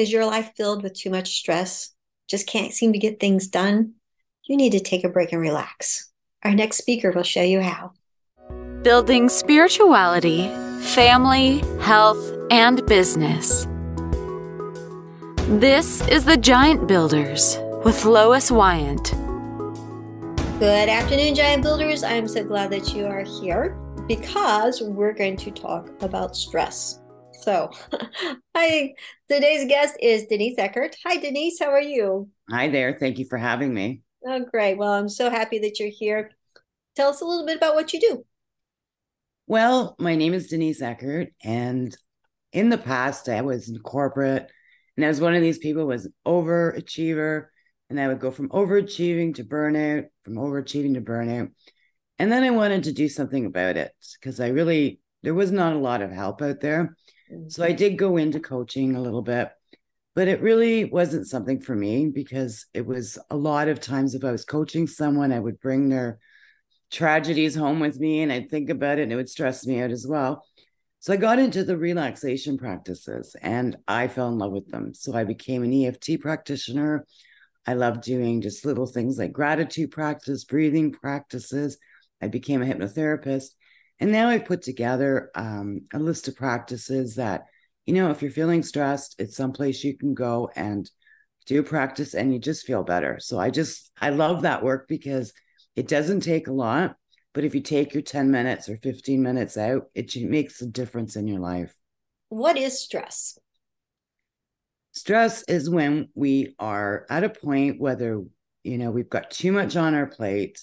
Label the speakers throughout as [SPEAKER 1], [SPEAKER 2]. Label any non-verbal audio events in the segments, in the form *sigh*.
[SPEAKER 1] Is your life filled with too much stress? Just can't seem to get things done? You need to take a break and relax. Our next speaker will show you how.
[SPEAKER 2] Building spirituality, family, health, and business. This is the Giant Builders with Lois Wyant.
[SPEAKER 1] Good afternoon, Giant Builders. I'm so glad that you are here because we're going to talk about stress. So, *laughs* hi, today's guest is Denise Eckert. Hi, Denise. How are you?
[SPEAKER 3] Hi there. Thank you for having me.
[SPEAKER 1] Oh, great. Well, I'm so happy that you're here. Tell us a little bit about what you do.
[SPEAKER 3] Well, my name is Denise Eckert, and in the past, I was in corporate, and I was one of these people was overachiever, and I would go from overachieving to burnout, from overachieving to burnout, and then I wanted to do something about it because I really there was not a lot of help out there. So I did go into coaching a little bit, but it really wasn't something for me because it was a lot of times if I was coaching someone, I would bring their tragedies home with me and I'd think about it and it would stress me out as well. So I got into the relaxation practices and I fell in love with them. So I became an EFT practitioner. I love doing just little things like gratitude practice, breathing practices. I became a hypnotherapist. And now I've put together um, a list of practices that, you know, if you're feeling stressed, it's someplace you can go and do practice and you just feel better. So I just, I love that work because it doesn't take a lot. But if you take your 10 minutes or 15 minutes out, it makes a difference in your life.
[SPEAKER 1] What is stress?
[SPEAKER 3] Stress is when we are at a point whether, you know, we've got too much on our plate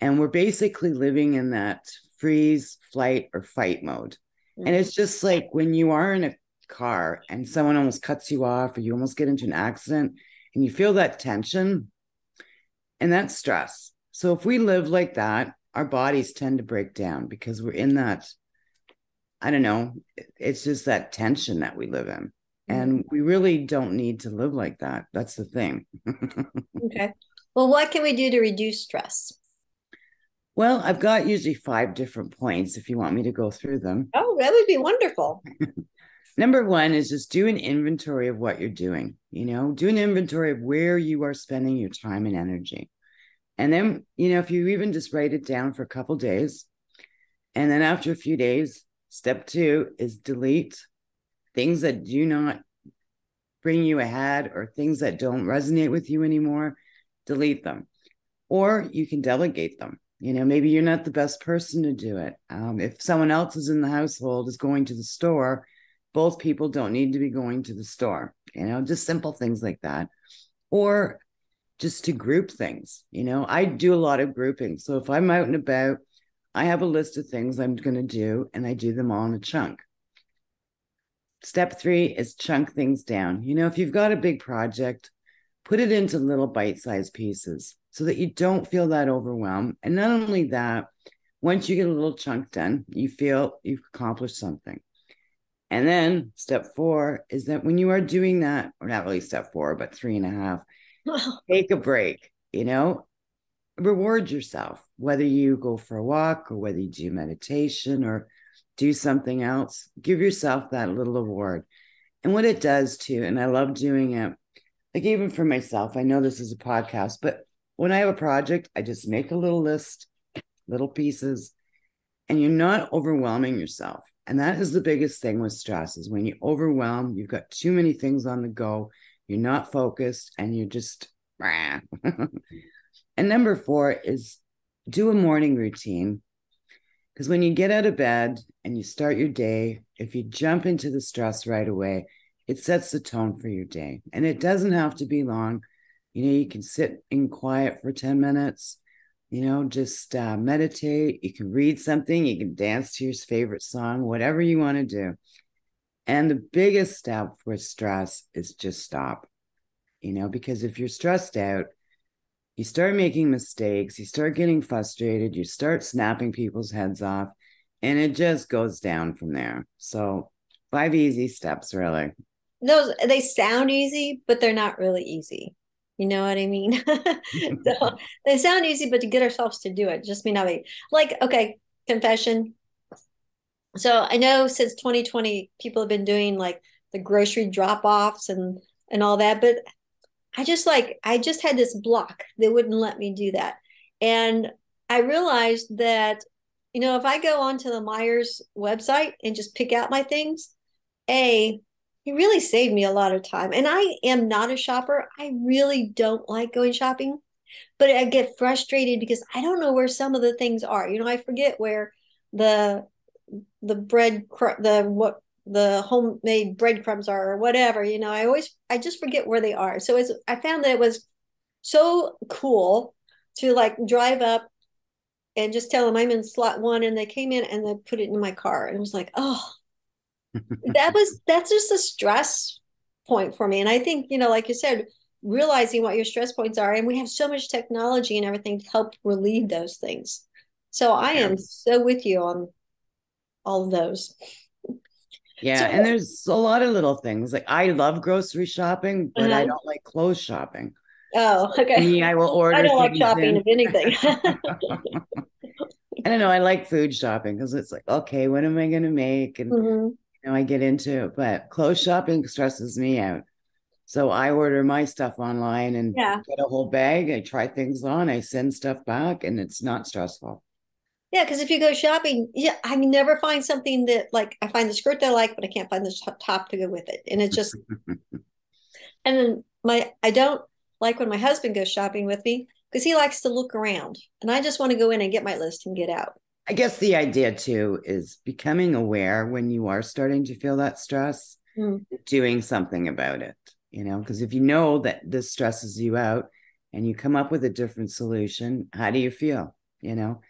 [SPEAKER 3] and we're basically living in that freeze, flight, or fight mode. Mm-hmm. And it's just like when you are in a car and someone almost cuts you off or you almost get into an accident and you feel that tension and that's stress. So if we live like that, our bodies tend to break down because we're in that I don't know, it's just that tension that we live in. And mm-hmm. we really don't need to live like that. That's the thing. *laughs*
[SPEAKER 1] okay. Well, what can we do to reduce stress?
[SPEAKER 3] Well, I've got usually five different points if you want me to go through them.
[SPEAKER 1] Oh, that would be wonderful. *laughs*
[SPEAKER 3] Number one is just do an inventory of what you're doing. You know, do an inventory of where you are spending your time and energy. And then, you know, if you even just write it down for a couple days, and then after a few days, step two is delete things that do not bring you ahead or things that don't resonate with you anymore, delete them. Or you can delegate them you know maybe you're not the best person to do it. Um, if someone else is in the household is going to the store both people don't need to be going to the store you know just simple things like that. Or just to group things you know i do a lot of grouping. So if i'm out and about i have a list of things i'm going to do and i do them all in a chunk. Step three is chunk things down. You know if you've got a big project put it into little bite-sized pieces so that you don't feel that overwhelmed. And not only that, once you get a little chunk done, you feel you've accomplished something. And then step four is that when you are doing that, or not really step four, but three and a half, *laughs* take a break, you know, reward yourself, whether you go for a walk or whether you do meditation or do something else, give yourself that little award. And what it does too, and I love doing it, like even for myself, I know this is a podcast, but when I have a project, I just make a little list, little pieces, and you're not overwhelming yourself. And that is the biggest thing with stress is when you overwhelm, you've got too many things on the go, you're not focused, and you're just *laughs* and number four is do a morning routine. Because when you get out of bed and you start your day, if you jump into the stress right away, it sets the tone for your day. And it doesn't have to be long. You know, you can sit in quiet for 10 minutes, you know, just uh, meditate. You can read something, you can dance to your favorite song, whatever you want to do. And the biggest step for stress is just stop, you know, because if you're stressed out, you start making mistakes, you start getting frustrated, you start snapping people's heads off, and it just goes down from there. So, five easy steps, really.
[SPEAKER 1] Those they sound easy, but they're not really easy. You know what I mean? *laughs* so *laughs* they sound easy, but to get ourselves to do it just may not be like, okay, confession. So I know since 2020, people have been doing like the grocery drop-offs and and all that but i just like i just had this block they wouldn't let me do that and i realized that you know if i go onto the Meijer's website and just pick out my things a it really saved me a lot of time and i am not a shopper. I really don't like going shopping but i get frustrated because i don't know where some of the things are. You know i forget where the the bread the what the homemade breadcrumbs are or whatever you know. I always i just forget where they are. So it's i found that it was so cool to like drive up and just tell them i'm in slot one and they came in and they put it in my car and it was like oh that was that's just a stress point for me and i think you know like you said realizing what your stress points are and we have so much technology and everything to help relieve those things so i am so with you on all of those
[SPEAKER 3] yeah, so, and there's a lot of little things. Like I love grocery shopping, but uh-huh. I don't like clothes shopping.
[SPEAKER 1] Oh, okay.
[SPEAKER 3] Me, I will order.
[SPEAKER 1] I don't like shopping of anything. *laughs* *laughs*
[SPEAKER 3] I don't know. I like food shopping because it's like, okay, what am I going to make? And mm-hmm. Know, I get into it. But clothes shopping stresses me out. So I order my stuff online and yeah. get a whole bag. I try things on. I send stuff back, and it's not stressful.
[SPEAKER 1] Yeah, because if you go shopping, yeah, I never find something that like I find the skirt that I like, but I can't find the top to go with it, and it's just. *laughs* and then my I don't like when my husband goes shopping with me because he likes to look around, and I just want to go in and get my list and get out.
[SPEAKER 3] I guess the idea too is becoming aware when you are starting to feel that stress, mm. doing something about it. You know, because if you know that this stresses you out, and you come up with a different solution, how do you feel? You know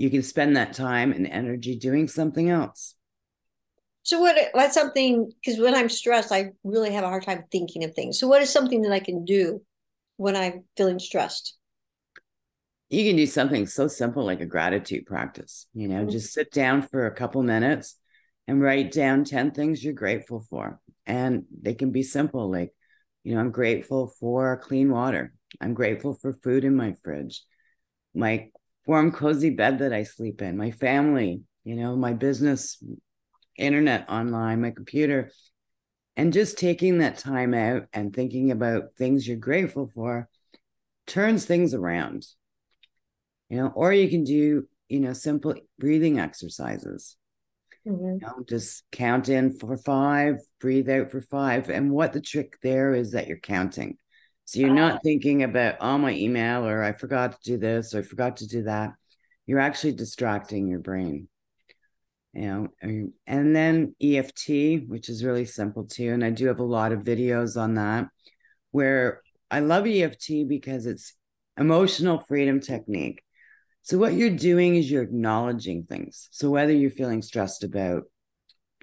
[SPEAKER 3] you can spend that time and energy doing something else.
[SPEAKER 1] So what what's something because when I'm stressed, I really have a hard time thinking of things. So what is something that I can do when I'm feeling stressed?
[SPEAKER 3] You can do something so simple like a gratitude practice. You know, mm-hmm. just sit down for a couple minutes and write down 10 things you're grateful for. And they can be simple, like, you know, I'm grateful for clean water. I'm grateful for food in my fridge. My warm, cozy bed that I sleep in, my family, you know, my business, internet online, my computer. And just taking that time out and thinking about things you're grateful for turns things around. You know, or you can do, you know, simple breathing exercises. Mm-hmm. You know, just count in for five, breathe out for five. And what the trick there is that you're counting. So you're not uh, thinking about, oh, my email, or I forgot to do this, or I forgot to do that. You're actually distracting your brain. You know, and then EFT, which is really simple too. And I do have a lot of videos on that where I love EFT because it's emotional freedom technique. So what you're doing is you're acknowledging things. So whether you're feeling stressed about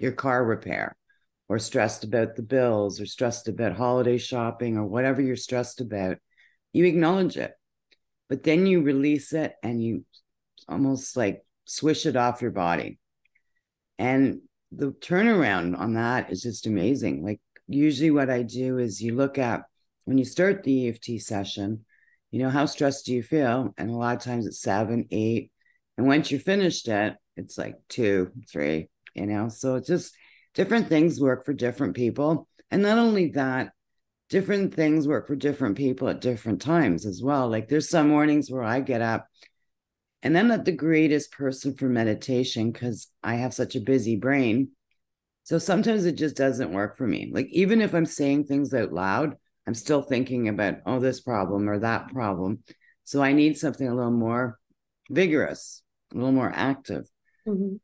[SPEAKER 3] your car repair, or stressed about the bills or stressed about holiday shopping or whatever you're stressed about, you acknowledge it. But then you release it and you almost like swish it off your body. And the turnaround on that is just amazing. Like, usually, what I do is you look at when you start the EFT session, you know, how stressed do you feel? And a lot of times it's seven, eight. And once you're finished it, it's like two, three, you know? So it's just, different things work for different people. And not only that, different things work for different people at different times as well. Like there's some mornings where I get up and I'm not the greatest person for meditation because I have such a busy brain. So sometimes it just doesn't work for me. Like even if I'm saying things out loud, I'm still thinking about, oh, this problem or that problem. So I need something a little more vigorous, a little more active. Mm-hmm.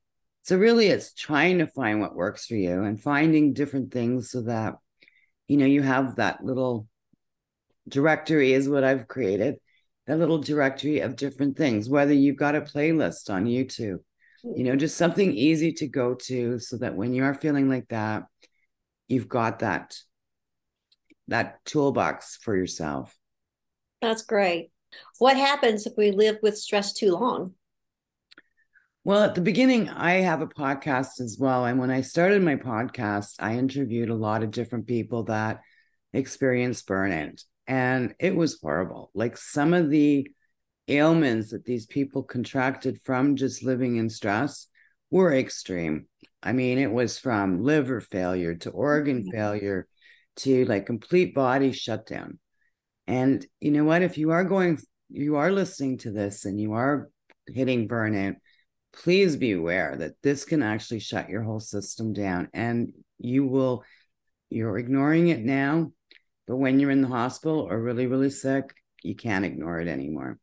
[SPEAKER 3] So really it's trying to find what works for you and finding different things so that you know you have that little directory is what I've created, that little directory of different things, whether you've got a playlist on YouTube, you know, just something easy to go to so that when you are feeling like that, you've got that that toolbox for yourself.
[SPEAKER 1] That's great. What happens if we live with stress too long?
[SPEAKER 3] Well, at the beginning, I have a podcast as well. And when I started my podcast, I interviewed a lot of different people that experienced burnout. And it was horrible. Like some of the ailments that these people contracted from just living in stress were extreme. I mean, it was from liver failure to organ mm-hmm. failure to like complete body shutdown. And you know what? If you are going, you are listening to this and you are hitting burnout, please be aware that this can actually shut your whole system down and you will, you're ignoring it now, but when you're in the hospital or really, really sick, you can't ignore it anymore.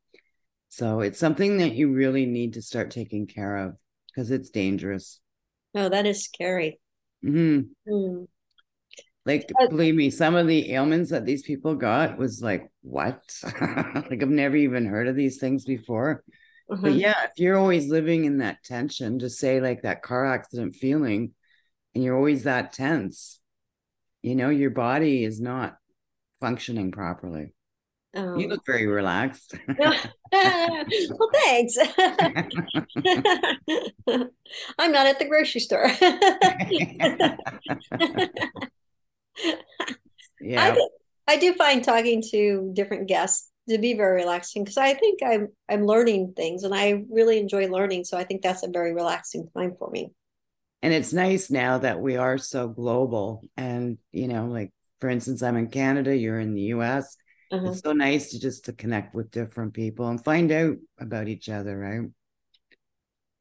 [SPEAKER 3] So it's something that you really need to start taking care of because it's dangerous.
[SPEAKER 1] Oh, that is scary.
[SPEAKER 3] Mm-hmm. Mm. Like, uh, believe me, some of the ailments that these people got was like, what? *laughs* like, I've never even heard of these things before. Uh-huh. But yeah, if you're always living in that tension, just say like that car accident feeling, and you're always that tense, you know, your body is not functioning properly. Oh. You look very relaxed. *laughs* well,
[SPEAKER 1] thanks. *laughs* I'm not at the grocery store. Yeah. I, I do find talking to different guests to be very relaxing because I think I'm I'm learning things and I really enjoy learning. So I think that's a very relaxing time for me.
[SPEAKER 3] And it's nice now that we are so global. And you know, like for instance, I'm in Canada, you're in the US uh-huh. it's so nice to just to connect with different people and find out about each other right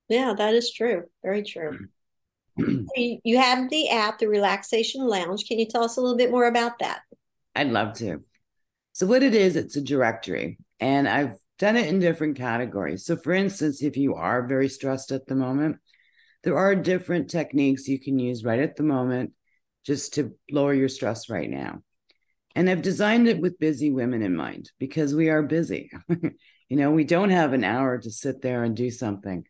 [SPEAKER 1] yeah that is true very true *clears throat* you have the app the relaxation lounge. Can you tell us a little bit more about that?
[SPEAKER 3] I'd love to. So what it is it's a directory and i've done it in different categories. So for instance if you are very stressed at the moment there are different techniques you can use right at the moment just to lower your stress right now. And I've designed it with busy women in mind because we are busy. *laughs* you know, we don't have an hour to sit there and do something.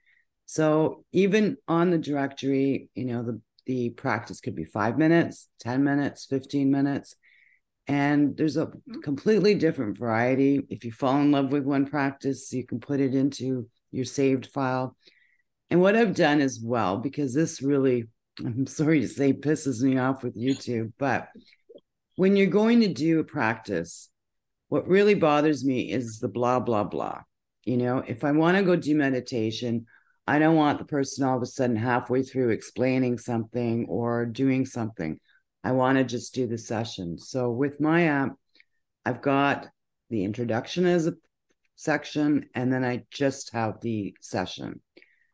[SPEAKER 3] So even on the directory, you know, the the practice could be 5 minutes, 10 minutes, 15 minutes. And there's a mm-hmm. completely different variety. If you fall in love with one practice, you can put it into your saved file. And what I've done as well, because this really, *laughs* I'm sorry to say, pisses me off with YouTube, but when you're going to do a practice, what really bothers me is the blah, blah, blah. You know, if I want to go do meditation, I don't want the person all of a sudden halfway through explaining something or doing something. I want to just do the session. So with my app, I've got the introduction as a section, and then I just have the session.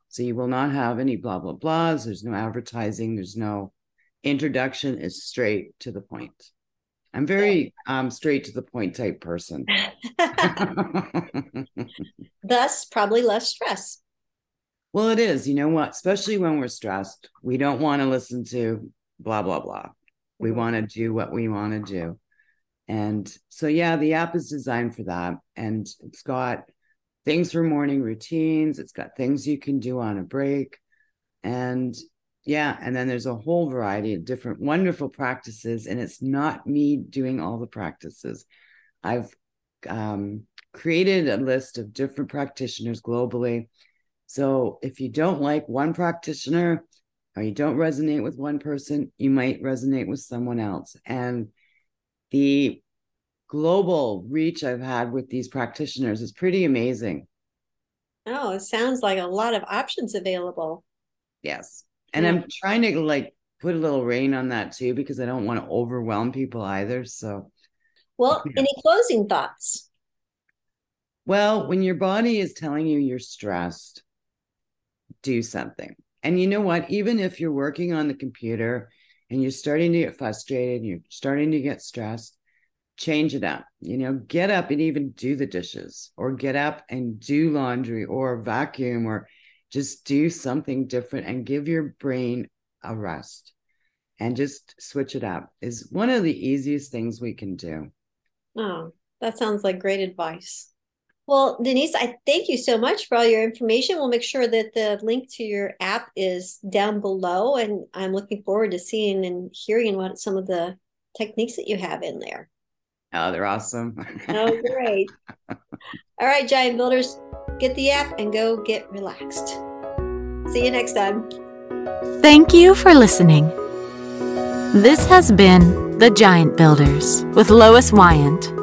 [SPEAKER 3] So you will not have any blah, blah, blahs. There's no advertising. There's no introduction. It's straight to the point. I'm very um, straight to the point type person. *laughs*
[SPEAKER 1] Thus, probably less stress.
[SPEAKER 3] Well, it is. You know what? Especially when we're stressed, we don't want to listen to blah, blah, blah. We mm-hmm. want to do what we want to do. And so, yeah, the app is designed for that. And it's got things for morning routines, it's got things you can do on a break. And yeah. And then there's a whole variety of different wonderful practices. And it's not me doing all the practices. I've um, created a list of different practitioners globally. So if you don't like one practitioner or you don't resonate with one person, you might resonate with someone else. And the global reach I've had with these practitioners is pretty amazing.
[SPEAKER 1] Oh, it sounds like a lot of options available.
[SPEAKER 3] Yes. And yeah. I'm trying to like put a little rein on that too because I don't want to overwhelm people either. So,
[SPEAKER 1] well, yeah. any closing thoughts?
[SPEAKER 3] Well, when your body is telling you you're stressed, do something. And you know what? Even if you're working on the computer and you're starting to get frustrated, you're starting to get stressed, change it up. You know, get up and even do the dishes or get up and do laundry or vacuum or just do something different and give your brain a rest and just switch it up is one of the easiest things we can do.
[SPEAKER 1] Oh, that sounds like great advice. Well, Denise, I thank you so much for all your information. We'll make sure that the link to your app is down below. And I'm looking forward to seeing and hearing what some of the techniques that you have in there.
[SPEAKER 3] Oh, they're awesome. *laughs*
[SPEAKER 1] oh, great. All right, Giant Builders, get the app and go get relaxed. See you next time.
[SPEAKER 2] Thank you for listening. This has been The Giant Builders with Lois Wyant.